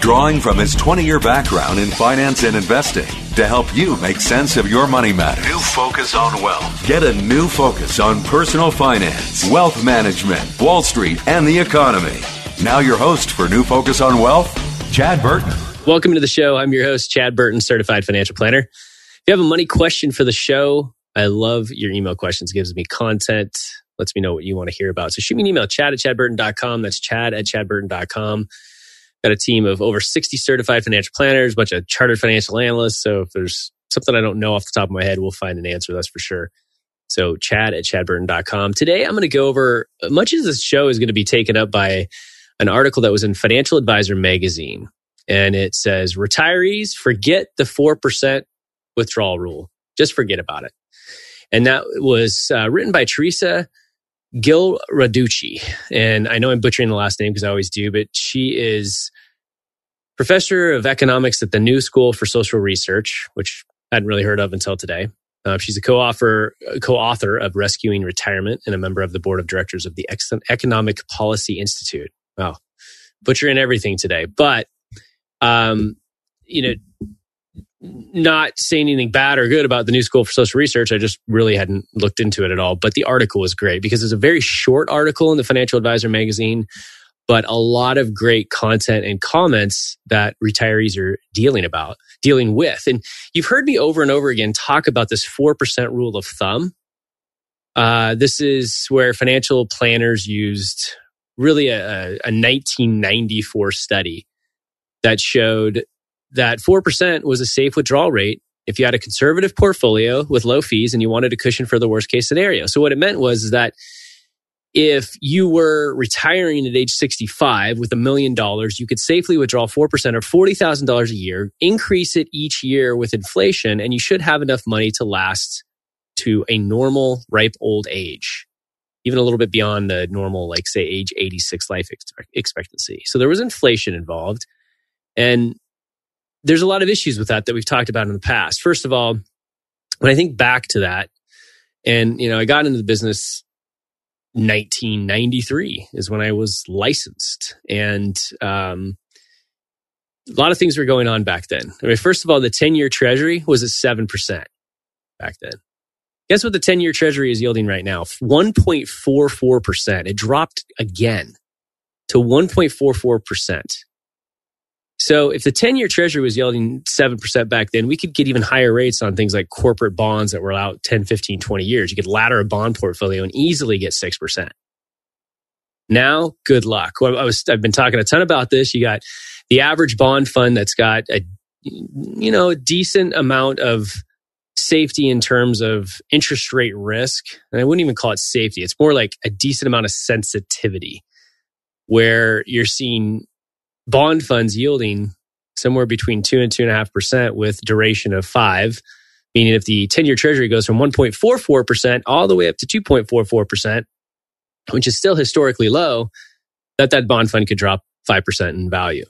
drawing from his 20 year background in finance and investing to help you make sense of your money matters. New Focus on Wealth. Get a new focus on personal finance, wealth management, Wall Street, and the economy. Now, your host for New Focus on Wealth, Chad Burton. Welcome to the show. I'm your host, Chad Burton, certified financial planner. If you have a money question for the show, I love your email questions. It gives me content, lets me know what you want to hear about. So shoot me an email, chad at chadburton.com. That's chad at chadburton.com. Got a team of over 60 certified financial planners, a bunch of chartered financial analysts. So if there's something I don't know off the top of my head, we'll find an answer, that's for sure. So chad at chadburton.com. Today, I'm going to go over much of this show is going to be taken up by an article that was in Financial Advisor magazine. And it says, retirees forget the 4% withdrawal rule. Just forget about it. And that was uh, written by Teresa Gil Raducci. And I know I'm butchering the last name because I always do, but she is professor of economics at the New School for Social Research, which I hadn't really heard of until today. Uh, she's a co-author, co-author of Rescuing Retirement and a member of the board of directors of the Economic Policy Institute. Wow, butchering everything today. But, um, you know, not saying anything bad or good about the new school for social research. I just really hadn't looked into it at all. But the article was great because it's a very short article in the Financial Advisor magazine, but a lot of great content and comments that retirees are dealing about, dealing with. And you've heard me over and over again talk about this 4% rule of thumb. Uh, this is where financial planners used really a, a 1994 study that showed that 4% was a safe withdrawal rate if you had a conservative portfolio with low fees and you wanted a cushion for the worst case scenario. So what it meant was that if you were retiring at age 65 with a million dollars, you could safely withdraw 4% or $40,000 a year, increase it each year with inflation, and you should have enough money to last to a normal, ripe old age, even a little bit beyond the normal, like say age 86 life expectancy. So there was inflation involved. And there's a lot of issues with that that we've talked about in the past. First of all, when I think back to that, and you know, I got into the business 1993 is when I was licensed, and um, a lot of things were going on back then. I mean, first of all, the 10 year Treasury was at seven percent back then. Guess what the 10 year Treasury is yielding right now? 1.44 percent. It dropped again to 1.44 percent. So if the 10 year treasury was yielding 7% back then, we could get even higher rates on things like corporate bonds that were out 10, 15, 20 years. You could ladder a bond portfolio and easily get 6%. Now, good luck. Well, I was, I've been talking a ton about this. You got the average bond fund that's got a, you know, a decent amount of safety in terms of interest rate risk. And I wouldn't even call it safety. It's more like a decent amount of sensitivity where you're seeing bond funds yielding somewhere between two and two and a half percent with duration of five. Meaning if the 10 year treasury goes from 1.44% all the way up to 2.44%, which is still historically low, that that bond fund could drop 5% in value.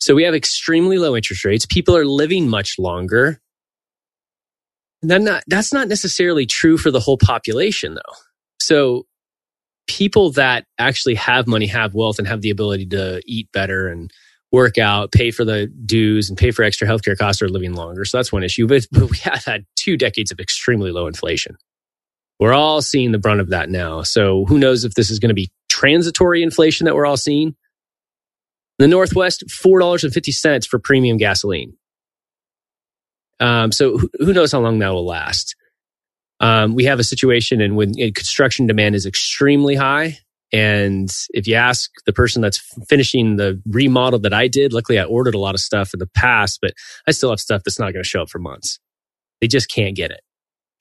So we have extremely low interest rates. People are living much longer. And not, that's not necessarily true for the whole population though. So people that actually have money, have wealth, and have the ability to eat better and work out, pay for the dues, and pay for extra healthcare costs are living longer. So that's one issue. But, but we have had two decades of extremely low inflation. We're all seeing the brunt of that now. So who knows if this is going to be transitory inflation that we're all seeing? In the Northwest, $4.50 for premium gasoline. Um, so who, who, knows how long that will last? Um, we have a situation and when construction demand is extremely high. And if you ask the person that's finishing the remodel that I did, luckily I ordered a lot of stuff in the past, but I still have stuff that's not going to show up for months. They just can't get it.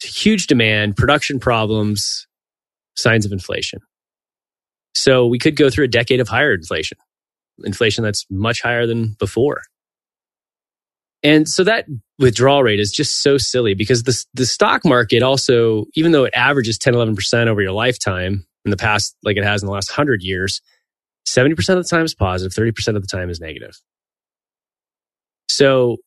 Huge demand, production problems, signs of inflation. So we could go through a decade of higher inflation, inflation that's much higher than before. And so that withdrawal rate is just so silly because the, the stock market also, even though it averages 10, 11% over your lifetime in the past, like it has in the last 100 years, 70% of the time is positive, 30% of the time is negative. So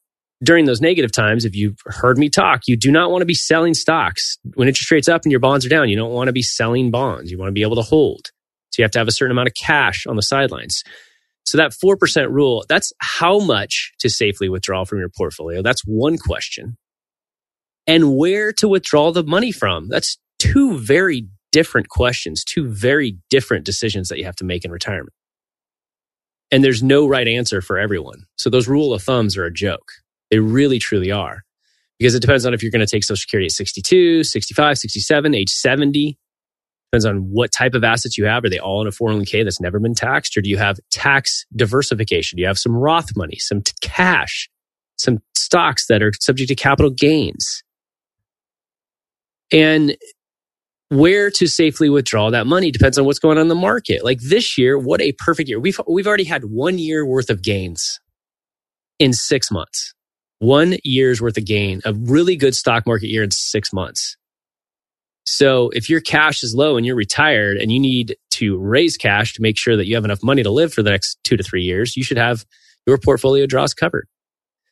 during those negative times, if you've heard me talk, you do not want to be selling stocks. When interest rates up and your bonds are down, you don't want to be selling bonds. You want to be able to hold. So you have to have a certain amount of cash on the sidelines. So that 4% rule, that's how much to safely withdraw from your portfolio. That's one question. And where to withdraw the money from? That's two very different questions, two very different decisions that you have to make in retirement. And there's no right answer for everyone. So those rule of thumbs are a joke. They really, truly are. Because it depends on if you're going to take Social Security at 62, 65, 67, age 70. Depends on what type of assets you have. Are they all in a 401k that's never been taxed? Or do you have tax diversification? Do you have some Roth money, some cash, some stocks that are subject to capital gains? And where to safely withdraw that money depends on what's going on in the market. Like this year, what a perfect year. We've, we've already had one year worth of gains in six months. One year's worth of gain, a really good stock market year in six months. So if your cash is low and you're retired and you need to raise cash to make sure that you have enough money to live for the next two to three years, you should have your portfolio draws covered.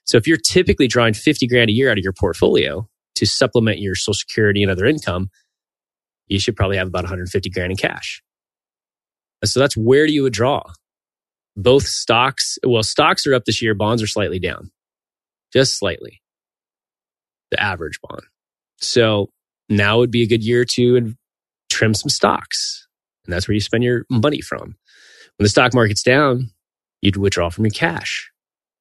So if you're typically drawing 50 grand a year out of your portfolio to supplement your social security and other income, you should probably have about 150 grand in cash. So that's where do you withdraw? Both stocks, well, stocks are up this year, bonds are slightly down, just slightly, the average bond. So now would be a good year to trim some stocks. And that's where you spend your money from. When the stock market's down, you'd withdraw from your cash.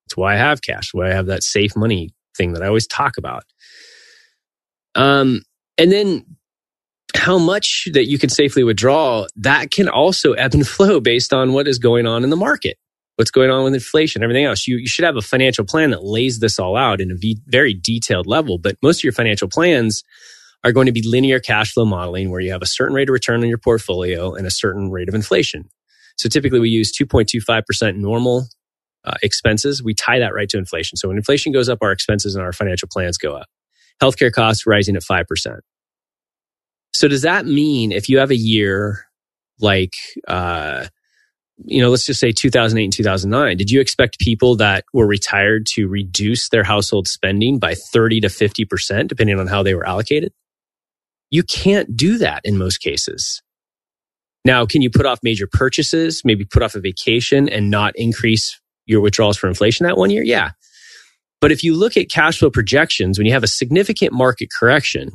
That's why I have cash, why I have that safe money thing that I always talk about. Um, and then how much that you can safely withdraw, that can also ebb and flow based on what is going on in the market, what's going on with inflation, everything else. You, you should have a financial plan that lays this all out in a v- very detailed level. But most of your financial plans are going to be linear cash flow modeling where you have a certain rate of return on your portfolio and a certain rate of inflation. So typically we use 2.25% normal uh, expenses. We tie that right to inflation. So when inflation goes up, our expenses and our financial plans go up. Healthcare costs rising at 5%. So does that mean if you have a year like, uh, you know, let's just say 2008 and 2009, did you expect people that were retired to reduce their household spending by 30 to 50%, depending on how they were allocated? You can't do that in most cases. Now, can you put off major purchases, maybe put off a vacation and not increase your withdrawals for inflation that one year? Yeah. But if you look at cash flow projections, when you have a significant market correction,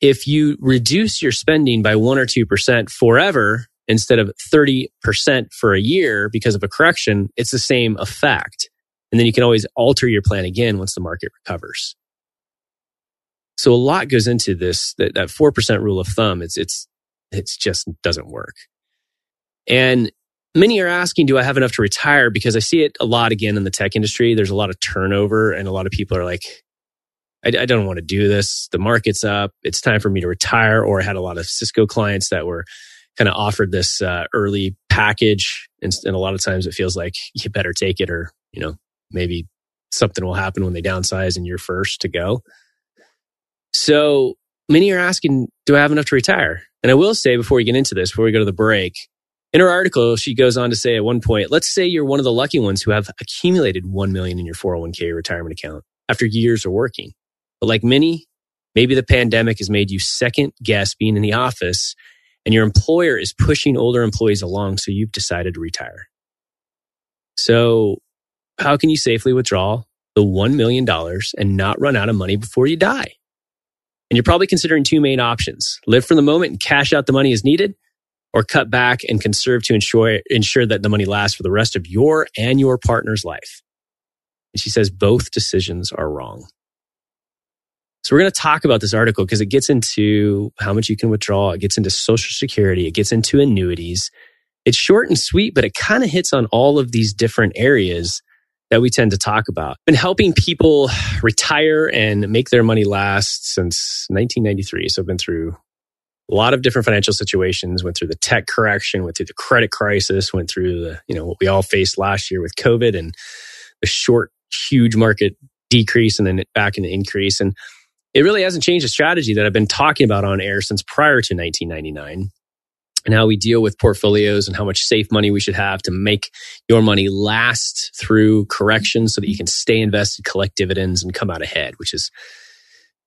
if you reduce your spending by one or 2% forever instead of 30% for a year because of a correction, it's the same effect. And then you can always alter your plan again once the market recovers. So a lot goes into this, that, that 4% rule of thumb. It's, it's, it's just doesn't work. And many are asking, do I have enough to retire? Because I see it a lot again in the tech industry. There's a lot of turnover and a lot of people are like, I, I, don't want to do this. The market's up. It's time for me to retire. Or I had a lot of Cisco clients that were kind of offered this uh, early package. And, and a lot of times it feels like you better take it or, you know, maybe something will happen when they downsize and you're first to go. So many are asking, do I have enough to retire? And I will say before we get into this, before we go to the break, in her article, she goes on to say at one point, let's say you're one of the lucky ones who have accumulated 1 million in your 401k retirement account after years of working. But like many, maybe the pandemic has made you second guess being in the office and your employer is pushing older employees along. So you've decided to retire. So how can you safely withdraw the $1 million and not run out of money before you die? And you're probably considering two main options live for the moment and cash out the money as needed, or cut back and conserve to ensure, ensure that the money lasts for the rest of your and your partner's life. And she says both decisions are wrong. So we're going to talk about this article because it gets into how much you can withdraw. It gets into social security. It gets into annuities. It's short and sweet, but it kind of hits on all of these different areas that we tend to talk about. Been helping people retire and make their money last since 1993. So I've been through a lot of different financial situations, went through the tech correction, went through the credit crisis, went through the, you know, what we all faced last year with COVID and the short, huge market decrease and then back in the increase. And it really hasn't changed the strategy that I've been talking about on air since prior to 1999 and how we deal with portfolios and how much safe money we should have to make your money last through corrections so that you can stay invested, collect dividends, and come out ahead, which is,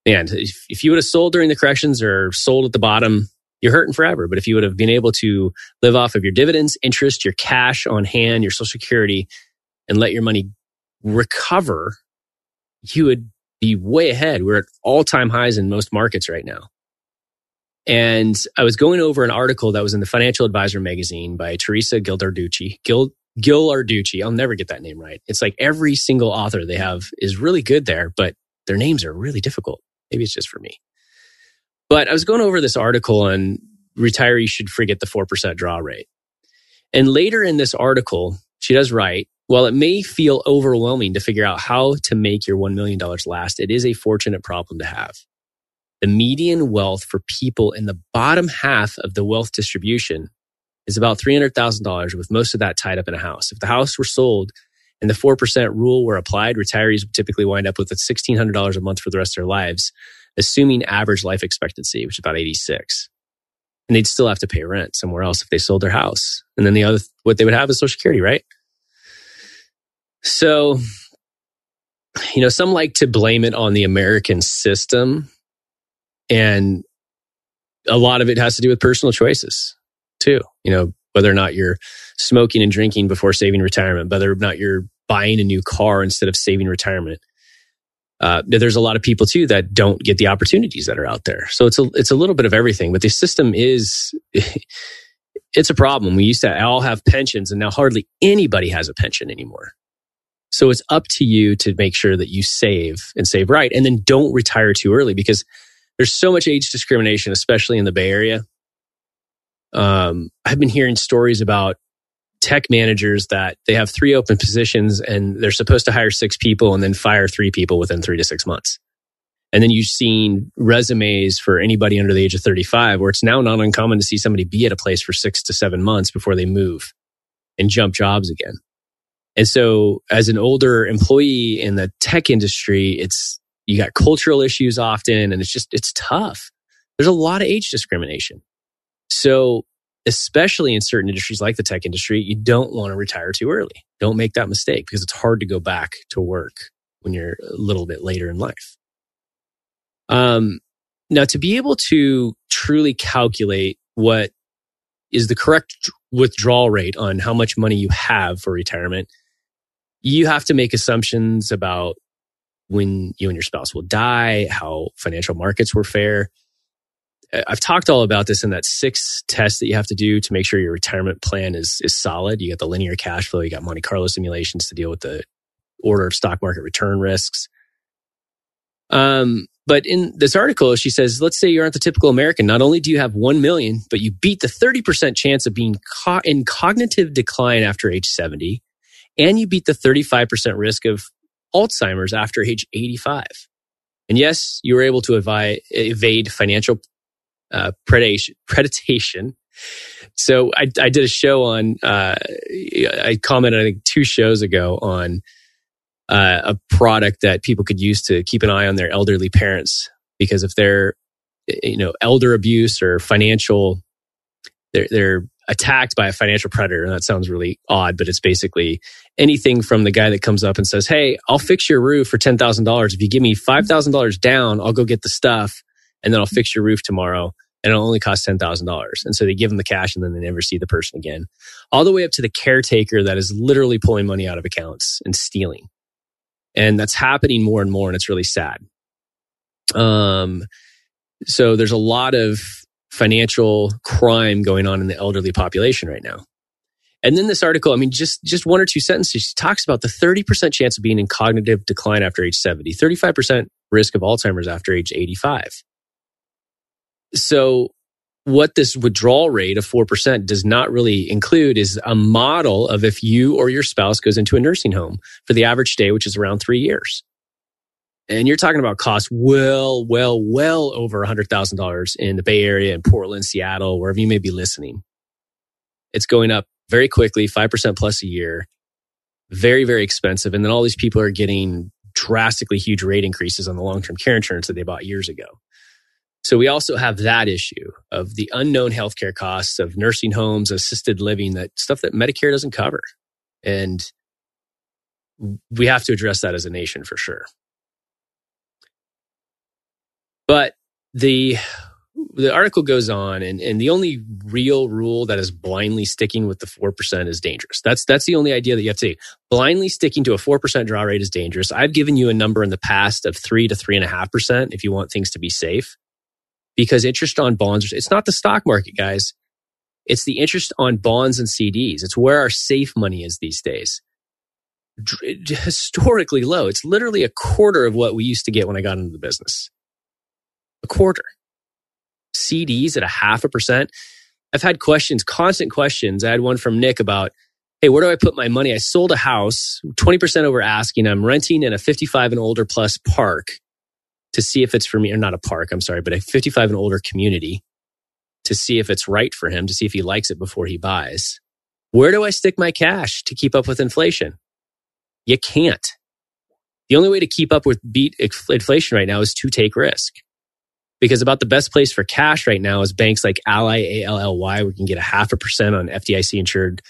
man, if, if you would have sold during the corrections or sold at the bottom, you're hurting forever. But if you would have been able to live off of your dividends, interest, your cash on hand, your social security, and let your money recover, you would be way ahead. We're at all time highs in most markets right now. And I was going over an article that was in the Financial Advisor magazine by Teresa Gildarducci. Gil, Ghilarducci. I'll never get that name right. It's like every single author they have is really good there, but their names are really difficult. Maybe it's just for me. But I was going over this article on retirees should forget the 4% draw rate. And later in this article, she does write, while it may feel overwhelming to figure out how to make your $1 million last, it is a fortunate problem to have the median wealth for people in the bottom half of the wealth distribution is about $300,000 with most of that tied up in a house. If the house were sold and the 4% rule were applied, retirees would typically wind up with $1,600 a month for the rest of their lives, assuming average life expectancy, which is about 86. And they'd still have to pay rent somewhere else if they sold their house. And then the other, what they would have is social security, right? So, you know, some like to blame it on the American system and a lot of it has to do with personal choices too. You know, whether or not you're smoking and drinking before saving retirement, whether or not you're buying a new car instead of saving retirement. Uh, there's a lot of people too that don't get the opportunities that are out there. So it's a it's a little bit of everything. But the system is it's a problem. We used to all have pensions, and now hardly anybody has a pension anymore. So it's up to you to make sure that you save and save right, and then don't retire too early because there's so much age discrimination, especially in the Bay Area. Um, I've been hearing stories about tech managers that they have three open positions and they're supposed to hire six people and then fire three people within three to six months. And then you've seen resumes for anybody under the age of 35 where it's now not uncommon to see somebody be at a place for six to seven months before they move and jump jobs again. And so as an older employee in the tech industry, it's you got cultural issues often, and it's just, it's tough. There's a lot of age discrimination. So, especially in certain industries like the tech industry, you don't want to retire too early. Don't make that mistake because it's hard to go back to work when you're a little bit later in life. Um, now, to be able to truly calculate what is the correct withdrawal rate on how much money you have for retirement, you have to make assumptions about when you and your spouse will die, how financial markets were fair. I've talked all about this in that six test that you have to do to make sure your retirement plan is is solid. You got the linear cash flow, you got Monte Carlo simulations to deal with the order of stock market return risks. Um, but in this article, she says, let's say you aren't the typical American. Not only do you have 1 million, but you beat the 30% chance of being co- in cognitive decline after age 70, and you beat the 35% risk of Alzheimer's after age 85. And yes, you were able to evade, financial uh, predation, predation. So I, I, did a show on, uh, I commented, I think, two shows ago on uh, a product that people could use to keep an eye on their elderly parents. Because if they're, you know, elder abuse or financial, they're, they're attacked by a financial predator. And that sounds really odd, but it's basically anything from the guy that comes up and says, Hey, I'll fix your roof for $10,000. If you give me $5,000 down, I'll go get the stuff and then I'll fix your roof tomorrow and it'll only cost $10,000. And so they give them the cash and then they never see the person again. All the way up to the caretaker that is literally pulling money out of accounts and stealing. And that's happening more and more and it's really sad. Um, so there's a lot of financial crime going on in the elderly population right now. And then this article, I mean, just, just one or two sentences, she talks about the 30% chance of being in cognitive decline after age 70, 35% risk of Alzheimer's after age 85. So what this withdrawal rate of 4% does not really include is a model of if you or your spouse goes into a nursing home for the average stay, which is around three years. And you're talking about costs well, well, well over $100,000 in the Bay Area and Portland, Seattle, wherever you may be listening. It's going up very quickly, 5% plus a year, very, very expensive. And then all these people are getting drastically huge rate increases on the long term care insurance that they bought years ago. So we also have that issue of the unknown healthcare costs of nursing homes, assisted living, that stuff that Medicare doesn't cover. And we have to address that as a nation for sure. But the the article goes on and, and the only real rule that is blindly sticking with the 4% is dangerous. That's, that's the only idea that you have to say. Blindly sticking to a 4% draw rate is dangerous. I've given you a number in the past of three to three and a half percent if you want things to be safe because interest on bonds, it's not the stock market, guys. It's the interest on bonds and CDs. It's where our safe money is these days. Historically low. It's literally a quarter of what we used to get when I got into the business. A quarter. CDs at a half a percent. I've had questions, constant questions. I had one from Nick about, hey, where do I put my money? I sold a house, 20% over asking. I'm renting in a 55 and older plus park to see if it's for me, or not a park, I'm sorry, but a 55 and older community to see if it's right for him, to see if he likes it before he buys. Where do I stick my cash to keep up with inflation? You can't. The only way to keep up with beat inflation right now is to take risk. Because about the best place for cash right now is banks like Ally, A-L-L-Y. We can get a half a percent on FDIC insured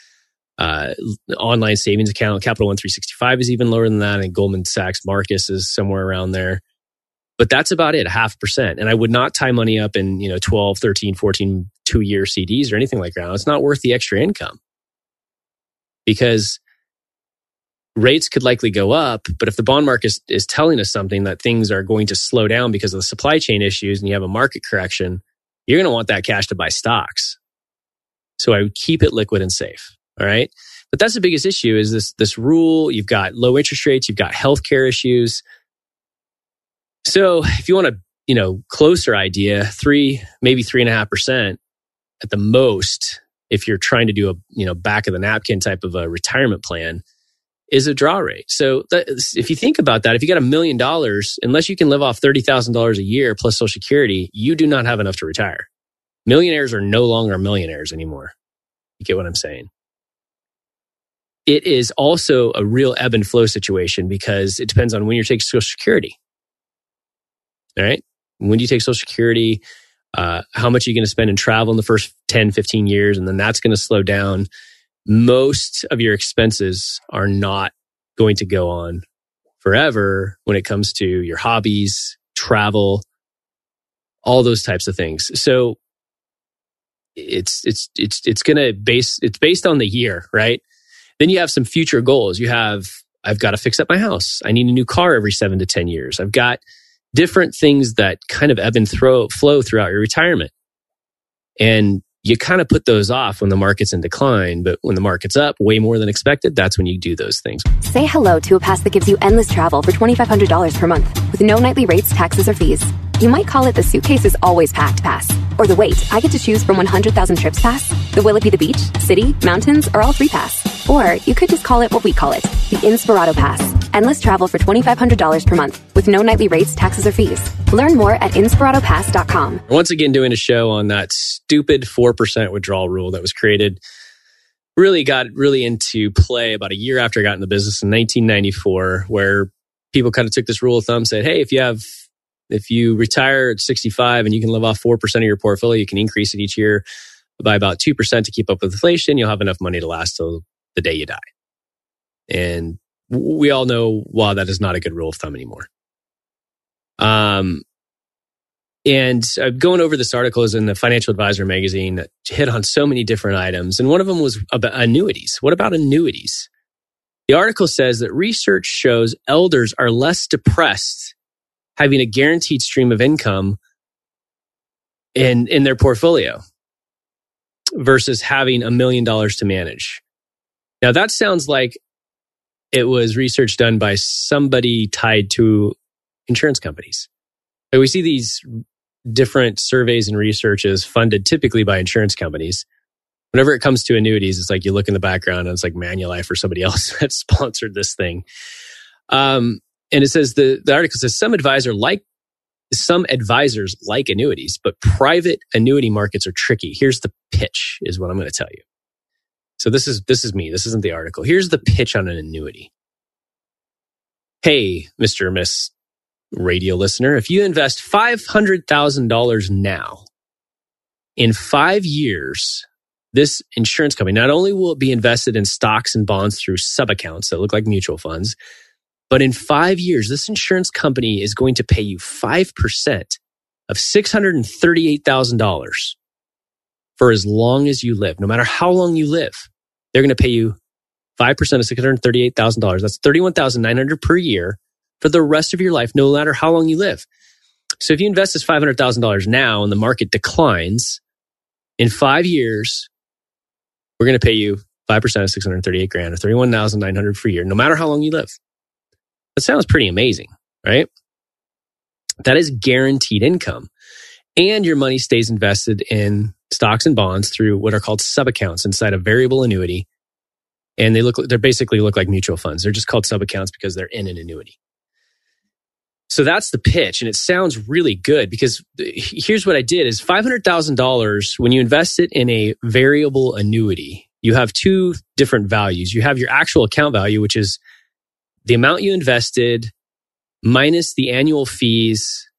uh, online savings account. Capital One 365 is even lower than that. And Goldman Sachs Marcus is somewhere around there but that's about it, a half percent. And I would not tie money up in, you know, 12, 13, 14, two year CDs or anything like that. It's not worth the extra income because rates could likely go up. But if the bond market is, is telling us something that things are going to slow down because of the supply chain issues and you have a market correction, you're going to want that cash to buy stocks. So I would keep it liquid and safe. All right. But that's the biggest issue is this, this rule. You've got low interest rates. You've got healthcare issues. So if you want a you know closer idea, three maybe three and a half percent at the most, if you're trying to do a you know back of the napkin type of a retirement plan, is a draw rate. So that, if you think about that, if you got a million dollars, unless you can live off thirty thousand dollars a year plus Social Security, you do not have enough to retire. Millionaires are no longer millionaires anymore. You get what I'm saying? It is also a real ebb and flow situation because it depends on when you're taking Social Security. All right. When do you take Social Security? Uh, how much are you going to spend in travel in the first 10, 15 years? And then that's going to slow down. Most of your expenses are not going to go on forever when it comes to your hobbies, travel, all those types of things. So it's, it's, it's, it's going to base, it's based on the year, right? Then you have some future goals. You have, I've got to fix up my house. I need a new car every seven to 10 years. I've got, different things that kind of ebb and throw, flow throughout your retirement. And you kind of put those off when the market's in decline, but when the market's up way more than expected, that's when you do those things. Say hello to a pass that gives you endless travel for $2,500 per month with no nightly rates, taxes, or fees. You might call it the suitcase is always packed pass. Or the wait, I get to choose from 100,000 trips pass. The will it be the beach, city, mountains, or all three pass. Or you could just call it what we call it, the Inspirato Pass. Endless travel for $2,500 per month with no nightly rates, taxes, or fees. Learn more at InspiratoPass.com. Once again, doing a show on that stupid 4% withdrawal rule that was created really got really into play about a year after I got in the business in 1994, where people kind of took this rule of thumb, said, hey, if you have if you retire at 65 and you can live off 4% of your portfolio, you can increase it each year by about 2% to keep up with inflation. You'll have enough money to last till the day you die. And we all know, wow, that is not a good rule of thumb anymore. Um, and uh, going over this article is in the Financial Advisor magazine that hit on so many different items. And one of them was about annuities. What about annuities? The article says that research shows elders are less depressed having a guaranteed stream of income in, in their portfolio versus having a million dollars to manage. Now that sounds like it was research done by somebody tied to insurance companies. And we see these different surveys and researches funded typically by insurance companies. Whenever it comes to annuities, it's like you look in the background and it's like Manulife or somebody else that sponsored this thing. Um, and it says the, the article says some advisor like some advisors like annuities, but private annuity markets are tricky. Here's the pitch is what I'm going to tell you. So this is this is me. This isn't the article. Here's the pitch on an annuity. Hey, Mr. Miss radio listener, if you invest $500,000 now, in five years, this insurance company not only will it be invested in stocks and bonds through sub accounts that look like mutual funds, but in five years, this insurance company is going to pay you 5% of $638,000 for as long as you live. No matter how long you live, they're going to pay you 5% of $638,000. That's 31900 per year for the rest of your life, no matter how long you live. So if you invest this $500,000 now and the market declines, in five years, we're going to pay you 5% of 638 grand or 31,900 per year, no matter how long you live. That sounds pretty amazing, right? That is guaranteed income. And your money stays invested in stocks and bonds through what are called sub accounts inside a variable annuity. And they look—they're basically look like mutual funds. They're just called sub accounts because they're in an annuity. So that's the pitch. And it sounds really good because here's what I did is $500,000 when you invest it in a variable annuity, you have two different values. You have your actual account value, which is the amount you invested minus the annual fees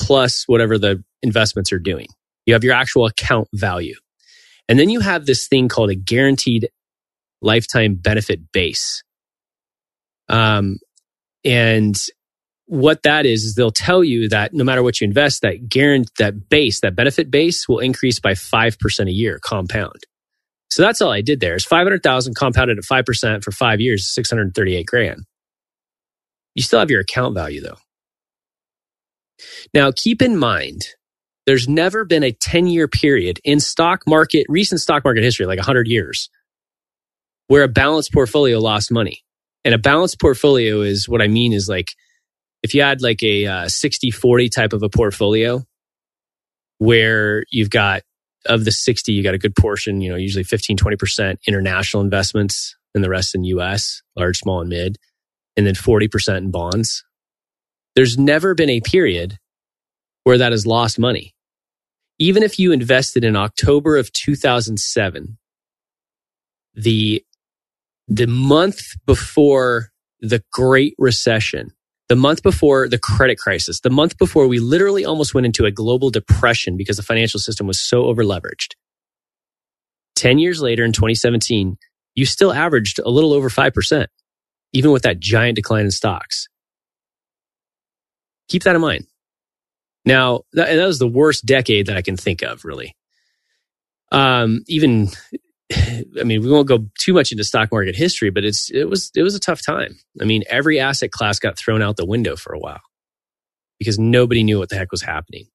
plus whatever the investments are doing. You have your actual account value. And then you have this thing called a guaranteed lifetime benefit base. Um, and what that is is they'll tell you that no matter what you invest, that guarantee that base, that benefit base will increase by five percent a year compound. So that's all I did there. Is five hundred thousand compounded at five percent for five years, six hundred thirty eight grand. You still have your account value though. Now, keep in mind, there's never been a 10 year period in stock market, recent stock market history, like 100 years, where a balanced portfolio lost money. And a balanced portfolio is what I mean is like if you had like a uh, 60 40 type of a portfolio where you've got of the 60, you got a good portion, you know, usually 15, 20% international investments and the rest in US, large, small, and mid and then 40% in bonds. There's never been a period where that has lost money. Even if you invested in October of 2007, the, the month before the Great Recession, the month before the credit crisis, the month before we literally almost went into a global depression because the financial system was so overleveraged. 10 years later in 2017, you still averaged a little over 5% even with that giant decline in stocks. Keep that in mind. Now, that, that was the worst decade that I can think of, really. Um, even, I mean, we won't go too much into stock market history, but it's, it was, it was a tough time. I mean, every asset class got thrown out the window for a while because nobody knew what the heck was happening.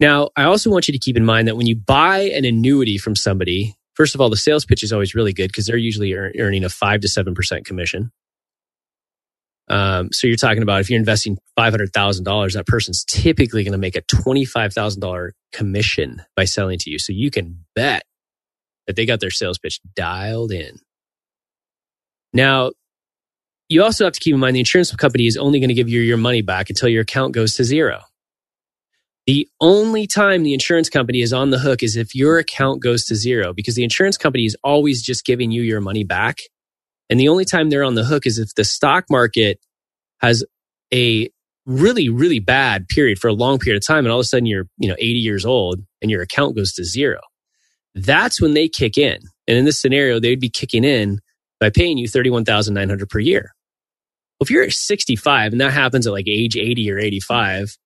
Now, I also want you to keep in mind that when you buy an annuity from somebody, First of all, the sales pitch is always really good because they're usually earning a five to seven percent commission. Um, so you're talking about if you're investing five hundred thousand dollars, that person's typically going to make a twenty five thousand dollar commission by selling to you. So you can bet that they got their sales pitch dialed in. Now, you also have to keep in mind the insurance company is only going to give you your money back until your account goes to zero. The only time the insurance company is on the hook is if your account goes to zero because the insurance company is always just giving you your money back. And the only time they're on the hook is if the stock market has a really, really bad period for a long period of time. And all of a sudden you're, you know, 80 years old and your account goes to zero. That's when they kick in. And in this scenario, they'd be kicking in by paying you 31,900 per year. If you're 65 and that happens at like age 80 or 85,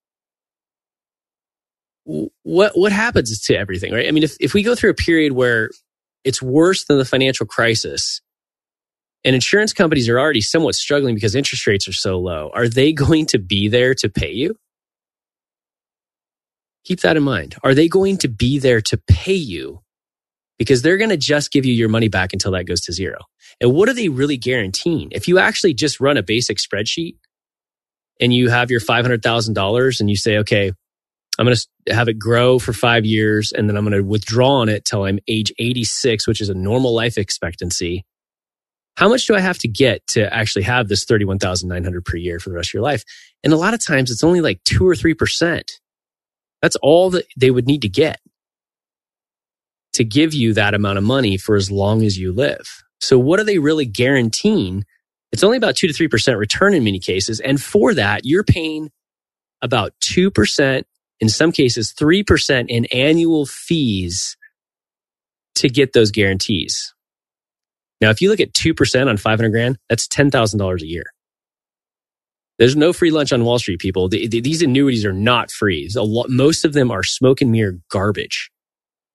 what what happens to everything, right? I mean, if if we go through a period where it's worse than the financial crisis, and insurance companies are already somewhat struggling because interest rates are so low, are they going to be there to pay you? Keep that in mind. Are they going to be there to pay you? Because they're going to just give you your money back until that goes to zero. And what are they really guaranteeing? If you actually just run a basic spreadsheet and you have your $500,000 and you say, okay, I'm going to have it grow for five years and then I'm going to withdraw on it till I'm age 86, which is a normal life expectancy. How much do I have to get to actually have this 31,900 per year for the rest of your life? And a lot of times it's only like two or 3%. That's all that they would need to get to give you that amount of money for as long as you live. So what are they really guaranteeing? It's only about two to 3% return in many cases. And for that, you're paying about 2% in some cases 3% in annual fees to get those guarantees. Now, if you look at 2% on 500 grand, that's $10,000 a year. There's no free lunch on Wall Street, people. The, the, these annuities are not free. Lot, most of them are smoke and mirror garbage.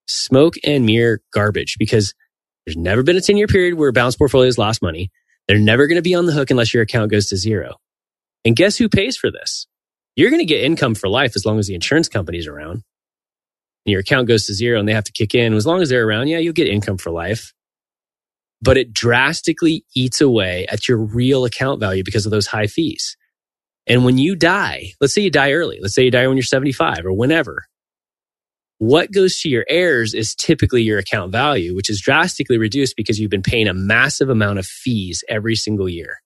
Smoke and mirror garbage because there's never been a 10 year period where balanced portfolios lost money. They're never going to be on the hook unless your account goes to zero. And guess who pays for this? You're going to get income for life as long as the insurance company's around. And your account goes to zero and they have to kick in. As long as they're around, yeah, you'll get income for life. But it drastically eats away at your real account value because of those high fees. And when you die, let's say you die early, let's say you die when you're 75 or whenever, what goes to your heirs is typically your account value, which is drastically reduced because you've been paying a massive amount of fees every single year.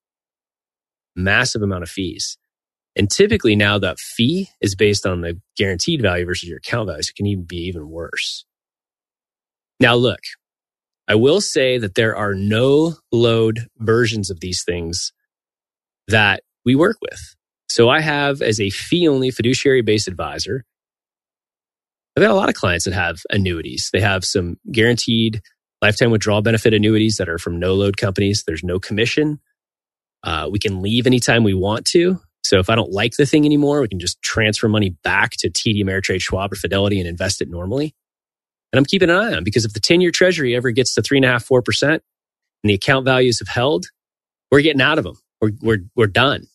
Massive amount of fees. And typically now that fee is based on the guaranteed value versus your account value. So it can even be even worse. Now, look, I will say that there are no load versions of these things that we work with. So I have as a fee only fiduciary based advisor, I've got a lot of clients that have annuities. They have some guaranteed lifetime withdrawal benefit annuities that are from no load companies. There's no commission. Uh, we can leave anytime we want to. So if I don't like the thing anymore, we can just transfer money back to TD Ameritrade Schwab or Fidelity and invest it normally. And I'm keeping an eye on because if the 10 year treasury ever gets to three and a half, four percent and the account values have held, we're getting out of them. We're, we're, we're done.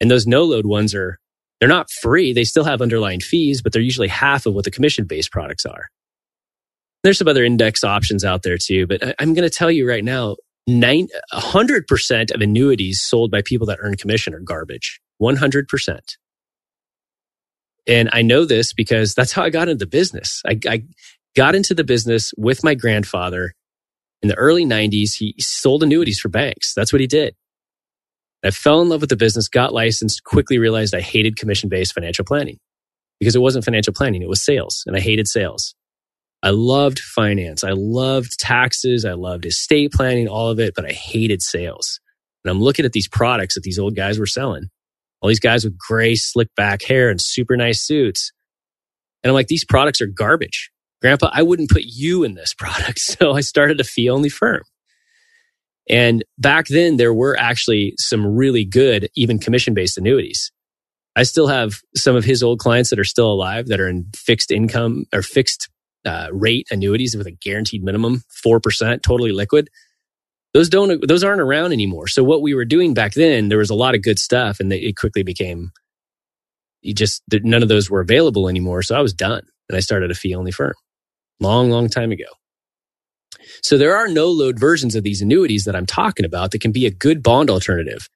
And those no load ones are, they're not free. They still have underlying fees, but they're usually half of what the commission based products are. There's some other index options out there too, but I'm going to tell you right now, nine, 100% of annuities sold by people that earn commission are garbage. 100%. And I know this because that's how I got into the business. I, I got into the business with my grandfather in the early 90s. He sold annuities for banks. That's what he did. I fell in love with the business, got licensed, quickly realized I hated commission based financial planning because it wasn't financial planning, it was sales, and I hated sales. I loved finance. I loved taxes. I loved estate planning, all of it, but I hated sales. And I'm looking at these products that these old guys were selling all these guys with gray, slick back hair and super nice suits. And I'm like, these products are garbage. Grandpa, I wouldn't put you in this product. So I started a fee only firm. And back then, there were actually some really good, even commission based annuities. I still have some of his old clients that are still alive that are in fixed income or fixed uh, rate annuities with a guaranteed minimum, 4%, totally liquid those don't those aren't around anymore. So what we were doing back then, there was a lot of good stuff, and it quickly became you just none of those were available anymore. So I was done, and I started a fee only firm, long, long time ago. So there are no load versions of these annuities that I'm talking about that can be a good bond alternative.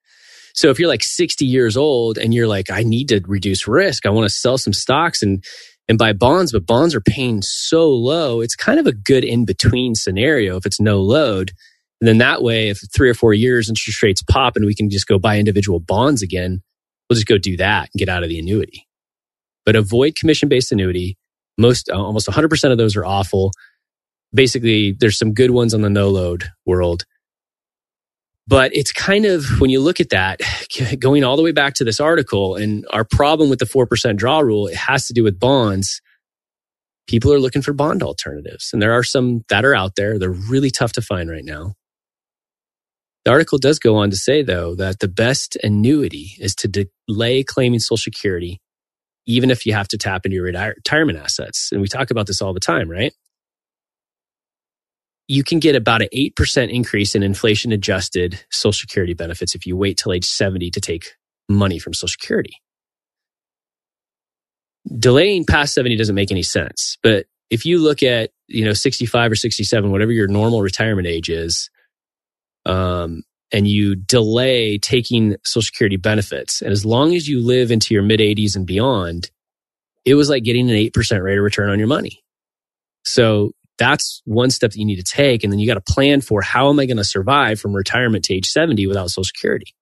So if you're like 60 years old and you're like, I need to reduce risk, I want to sell some stocks and and buy bonds, but bonds are paying so low, it's kind of a good in between scenario if it's no load and then that way, if three or four years interest rates pop and we can just go buy individual bonds again, we'll just go do that and get out of the annuity. But avoid commission based annuity. Most, uh, almost 100% of those are awful. Basically, there's some good ones on the no load world. But it's kind of, when you look at that, going all the way back to this article and our problem with the 4% draw rule, it has to do with bonds. People are looking for bond alternatives. And there are some that are out there. They're really tough to find right now. The article does go on to say, though, that the best annuity is to delay claiming Social Security, even if you have to tap into your retirement assets. And we talk about this all the time, right? You can get about an 8% increase in inflation adjusted Social Security benefits if you wait till age 70 to take money from Social Security. Delaying past 70 doesn't make any sense. But if you look at, you know, 65 or 67, whatever your normal retirement age is, um, and you delay taking Social Security benefits. And as long as you live into your mid 80s and beyond, it was like getting an 8% rate of return on your money. So that's one step that you need to take. And then you got to plan for how am I going to survive from retirement to age 70 without Social Security?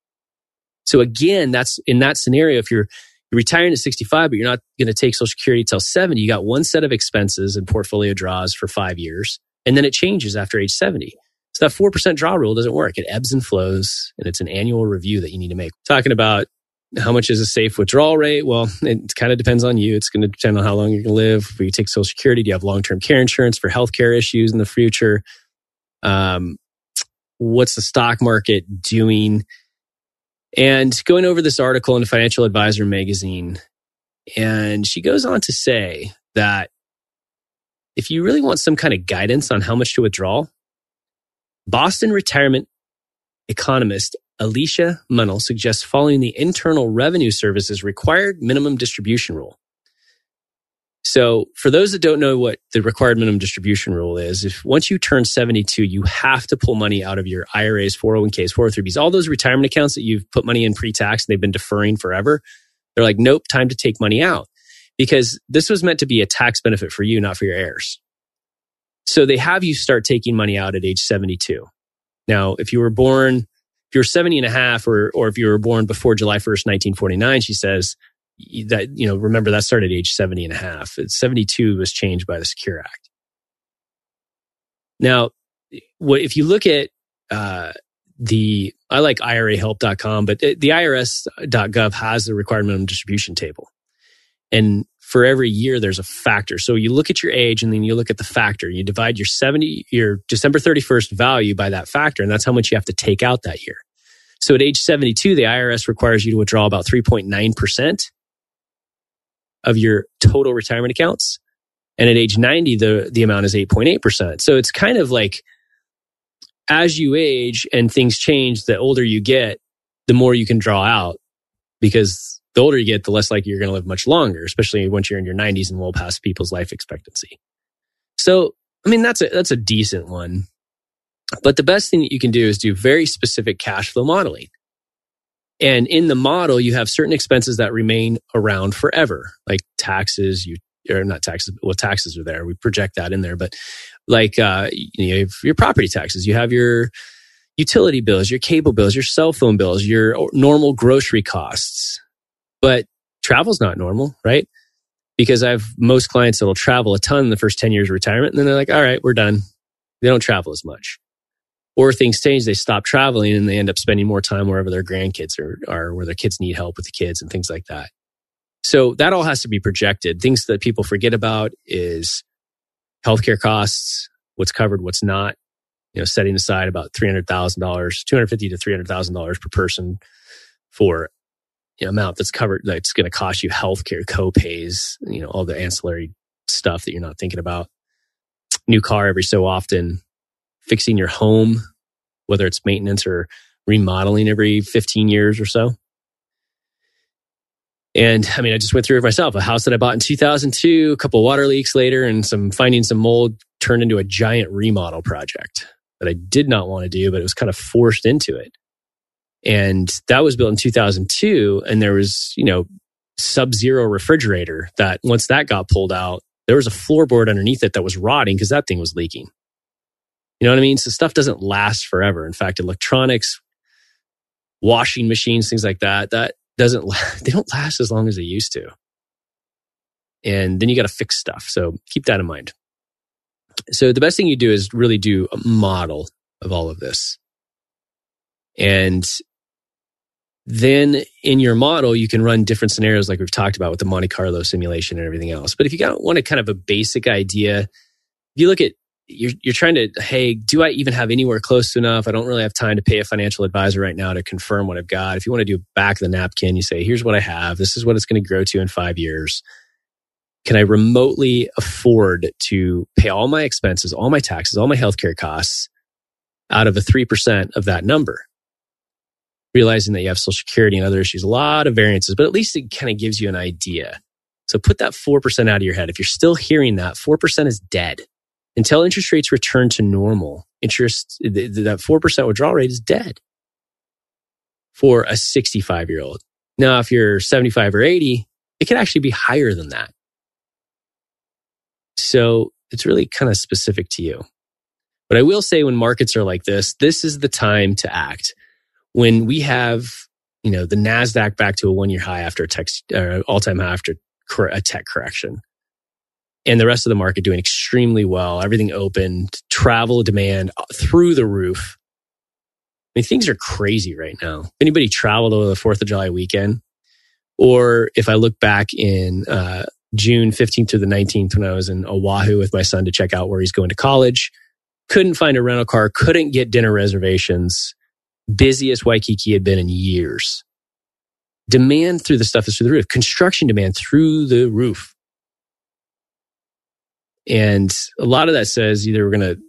So again, that's in that scenario, if you're, you're retiring at 65, but you're not going to take Social Security till 70, you got one set of expenses and portfolio draws for five years. And then it changes after age 70. So that 4% draw rule doesn't work. It ebbs and flows, and it's an annual review that you need to make. Talking about how much is a safe withdrawal rate? Well, it kind of depends on you. It's going to depend on how long you're going to live. If you take Social Security, do you have long term care insurance for healthcare issues in the future? Um, what's the stock market doing? And going over this article in Financial Advisor magazine, and she goes on to say that if you really want some kind of guidance on how much to withdraw, Boston retirement economist Alicia Munnell suggests following the Internal Revenue Service's required minimum distribution rule. So, for those that don't know what the required minimum distribution rule is, if once you turn 72, you have to pull money out of your IRAs, 401ks, 403bs, all those retirement accounts that you've put money in pre tax and they've been deferring forever. They're like, nope, time to take money out because this was meant to be a tax benefit for you, not for your heirs. So, they have you start taking money out at age 72. Now, if you were born if you're 70 and a half or, or if you were born before July 1st, 1949, she says that, you know, remember that started at age 70 and a half. 72 was changed by the Secure Act. Now, what, if you look at, uh, the, I like IRAhelp.com, but the IRS.gov has the required minimum distribution table. And for every year there's a factor. So you look at your age and then you look at the factor. You divide your 70 your December 31st value by that factor and that's how much you have to take out that year. So at age 72 the IRS requires you to withdraw about 3.9% of your total retirement accounts. And at age 90 the the amount is 8.8%. So it's kind of like as you age and things change the older you get the more you can draw out because the older you get, the less likely you're going to live much longer, especially once you're in your 90s and well past people's life expectancy. So, I mean, that's a, that's a decent one. But the best thing that you can do is do very specific cash flow modeling. And in the model, you have certain expenses that remain around forever, like taxes, you or not taxes, well, taxes are there. We project that in there, but like, uh, you know, your property taxes, you have your utility bills, your cable bills, your cell phone bills, your normal grocery costs, but travel's not normal, right? Because I have most clients that'll travel a ton in the first 10 years of retirement. And then they're like, all right, we're done. They don't travel as much. Or things change, they stop traveling and they end up spending more time wherever their grandkids are, are where their kids need help with the kids and things like that. So that all has to be projected. Things that people forget about is healthcare costs, what's covered, what's not. You know, setting aside about three hundred thousand dollars, two hundred fifty to three hundred thousand dollars per person for amount that's covered that's going to cost you healthcare co-pays, you know, all the ancillary stuff that you're not thinking about. New car every so often, fixing your home, whether it's maintenance or remodeling every 15 years or so. And I mean, I just went through it myself. A house that I bought in 2002, a couple water leaks later, and some finding some mold turned into a giant remodel project that I did not want to do, but it was kind of forced into it. And that was built in 2002. And there was, you know, sub zero refrigerator that once that got pulled out, there was a floorboard underneath it that was rotting because that thing was leaking. You know what I mean? So stuff doesn't last forever. In fact, electronics, washing machines, things like that, that doesn't, they don't last as long as they used to. And then you got to fix stuff. So keep that in mind. So the best thing you do is really do a model of all of this. And then in your model, you can run different scenarios like we've talked about with the Monte Carlo simulation and everything else. But if you got want a kind of a basic idea, if you look at you're, you're trying to, hey, do I even have anywhere close to enough? I don't really have time to pay a financial advisor right now to confirm what I've got. If you want to do back of the napkin, you say, here's what I have. This is what it's going to grow to in five years. Can I remotely afford to pay all my expenses, all my taxes, all my healthcare costs out of a 3% of that number? Realizing that you have social security and other issues, a lot of variances, but at least it kind of gives you an idea. So put that 4% out of your head. If you're still hearing that, 4% is dead. Until interest rates return to normal, interest, that 4% withdrawal rate is dead. for a 65 year old. Now, if you're 75 or 80, it could actually be higher than that. So it's really kind of specific to you. But I will say when markets are like this, this is the time to act. When we have, you know, the NASDAQ back to a one year high after a tech, uh, all time high after a tech correction and the rest of the market doing extremely well, everything opened, travel demand through the roof. I mean, things are crazy right now. If anybody traveled over the 4th of July weekend, or if I look back in uh, June 15th to the 19th when I was in Oahu with my son to check out where he's going to college, couldn't find a rental car, couldn't get dinner reservations, busiest Waikiki had been in years. Demand through the stuff is through the roof. Construction demand through the roof. And a lot of that says either we're going to,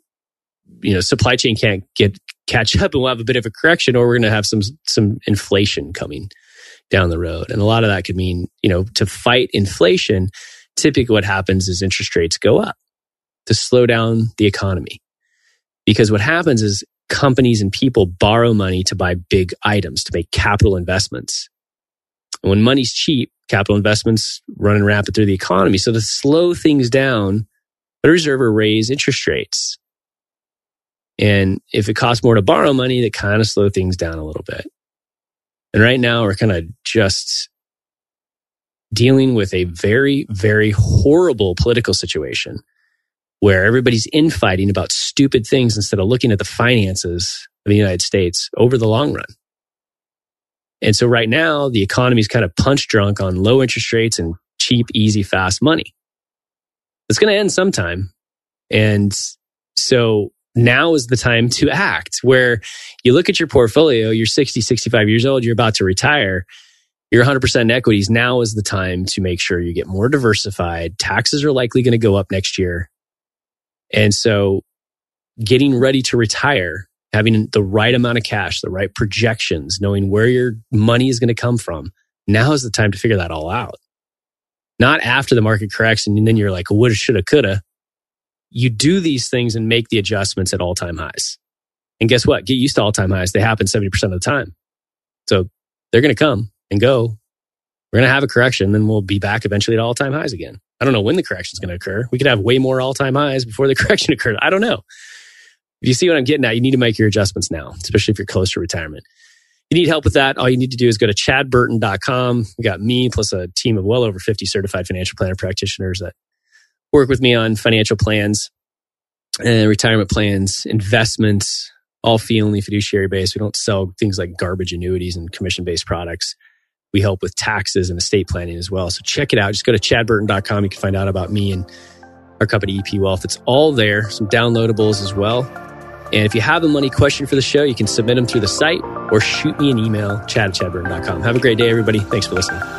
you know, supply chain can't get catch up and we'll have a bit of a correction or we're going to have some, some inflation coming down the road. And a lot of that could mean, you know, to fight inflation, typically what happens is interest rates go up to slow down the economy. Because what happens is companies and people borrow money to buy big items, to make capital investments. And when money's cheap, capital investments running rapid through the economy. So to slow things down, the Reserve will raise interest rates. And if it costs more to borrow money, that kind of slow things down a little bit. And right now we're kind of just dealing with a very, very horrible political situation where everybody's infighting about stupid things instead of looking at the finances of the United States over the long run. And so right now the economy is kind of punch drunk on low interest rates and cheap, easy, fast money. It's going to end sometime. And so now is the time to act where you look at your portfolio, you're 60, 65 years old, you're about to retire, you're 100% in equities. Now is the time to make sure you get more diversified. Taxes are likely going to go up next year. And so getting ready to retire, having the right amount of cash, the right projections, knowing where your money is going to come from, now is the time to figure that all out. Not after the market corrects and then you're like, woulda, shoulda, coulda you do these things and make the adjustments at all time highs. And guess what? Get used to all time highs. They happen 70% of the time. So they're going to come and go. We're going to have a correction, then we'll be back eventually at all time highs again. I don't know when the correction is going to occur. We could have way more all time highs before the correction occurs. I don't know. If you see what I'm getting at, you need to make your adjustments now, especially if you're close to retirement. If you need help with that, all you need to do is go to chadburton.com. We got me plus a team of well over 50 certified financial planner practitioners that work with me on financial plans and retirement plans, investments, all fee only fiduciary based. We don't sell things like garbage annuities and commission based products. We help with taxes and estate planning as well. So check it out. Just go to chadburton.com. You can find out about me and our company, EP Wealth. It's all there, some downloadables as well. And if you have a money question for the show, you can submit them through the site or shoot me an email, chad at chadburton.com. Have a great day, everybody. Thanks for listening.